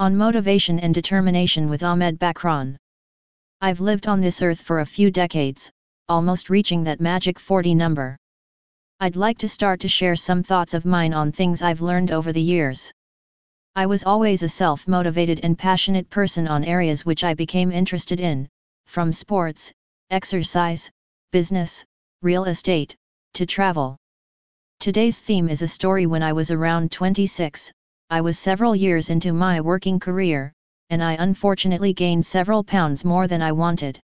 On Motivation and Determination with Ahmed Bakran. I've lived on this earth for a few decades, almost reaching that magic 40 number. I'd like to start to share some thoughts of mine on things I've learned over the years. I was always a self-motivated and passionate person on areas which I became interested in, from sports, exercise, business, real estate, to travel. Today's theme is a story when I was around 26, I was several years into my working career, and I unfortunately gained several pounds more than I wanted.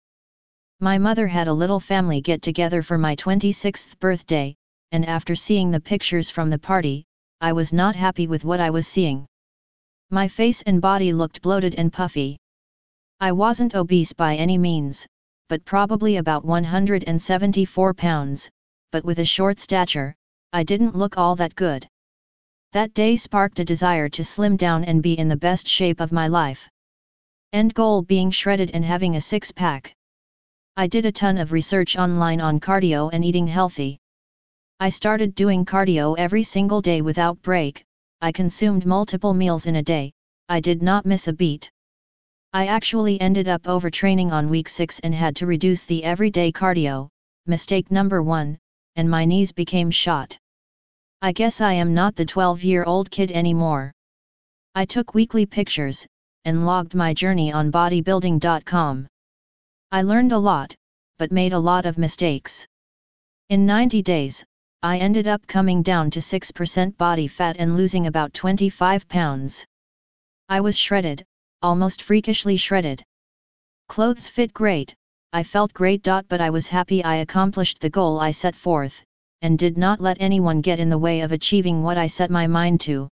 My mother had a little family get together for my 26th birthday, and after seeing the pictures from the party, I was not happy with what I was seeing. My face and body looked bloated and puffy. I wasn't obese by any means, but probably about 174 pounds, but with a short stature, I didn't look all that good. That day sparked a desire to slim down and be in the best shape of my life. End goal being shredded and having a six pack. I did a ton of research online on cardio and eating healthy. I started doing cardio every single day without break, I consumed multiple meals in a day, I did not miss a beat. I actually ended up overtraining on week 6 and had to reduce the everyday cardio, mistake number 1, and my knees became shot. I guess I am not the 12 year old kid anymore. I took weekly pictures, and logged my journey on bodybuilding.com. I learned a lot, but made a lot of mistakes. In 90 days, I ended up coming down to 6% body fat and losing about 25 pounds. I was shredded, almost freakishly shredded. Clothes fit great, I felt great. But I was happy I accomplished the goal I set forth, and did not let anyone get in the way of achieving what I set my mind to.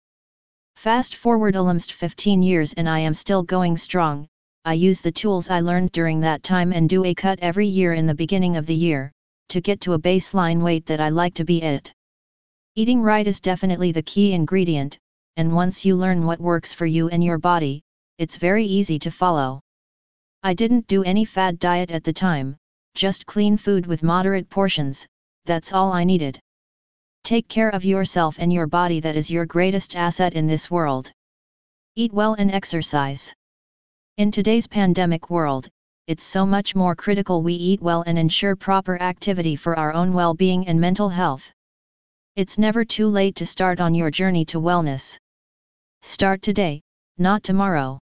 Fast forward almost 15 years and I am still going strong, I use the tools I learned during that time and do a cut every year in the beginning of the year, to get to a baseline weight that I like to be at. Eating right is definitely the key ingredient, and once you learn what works for you and your body, it's very easy to follow. I didn't do any fad diet at the time, just clean food with moderate portions, that's all I needed. Take care of yourself and your body that is your greatest asset in this world. Eat well and exercise. In today's pandemic world, it's so much more critical we eat well and ensure proper activity for our own well-being and mental health. It's never too late to start on your journey to wellness. Start today, not tomorrow.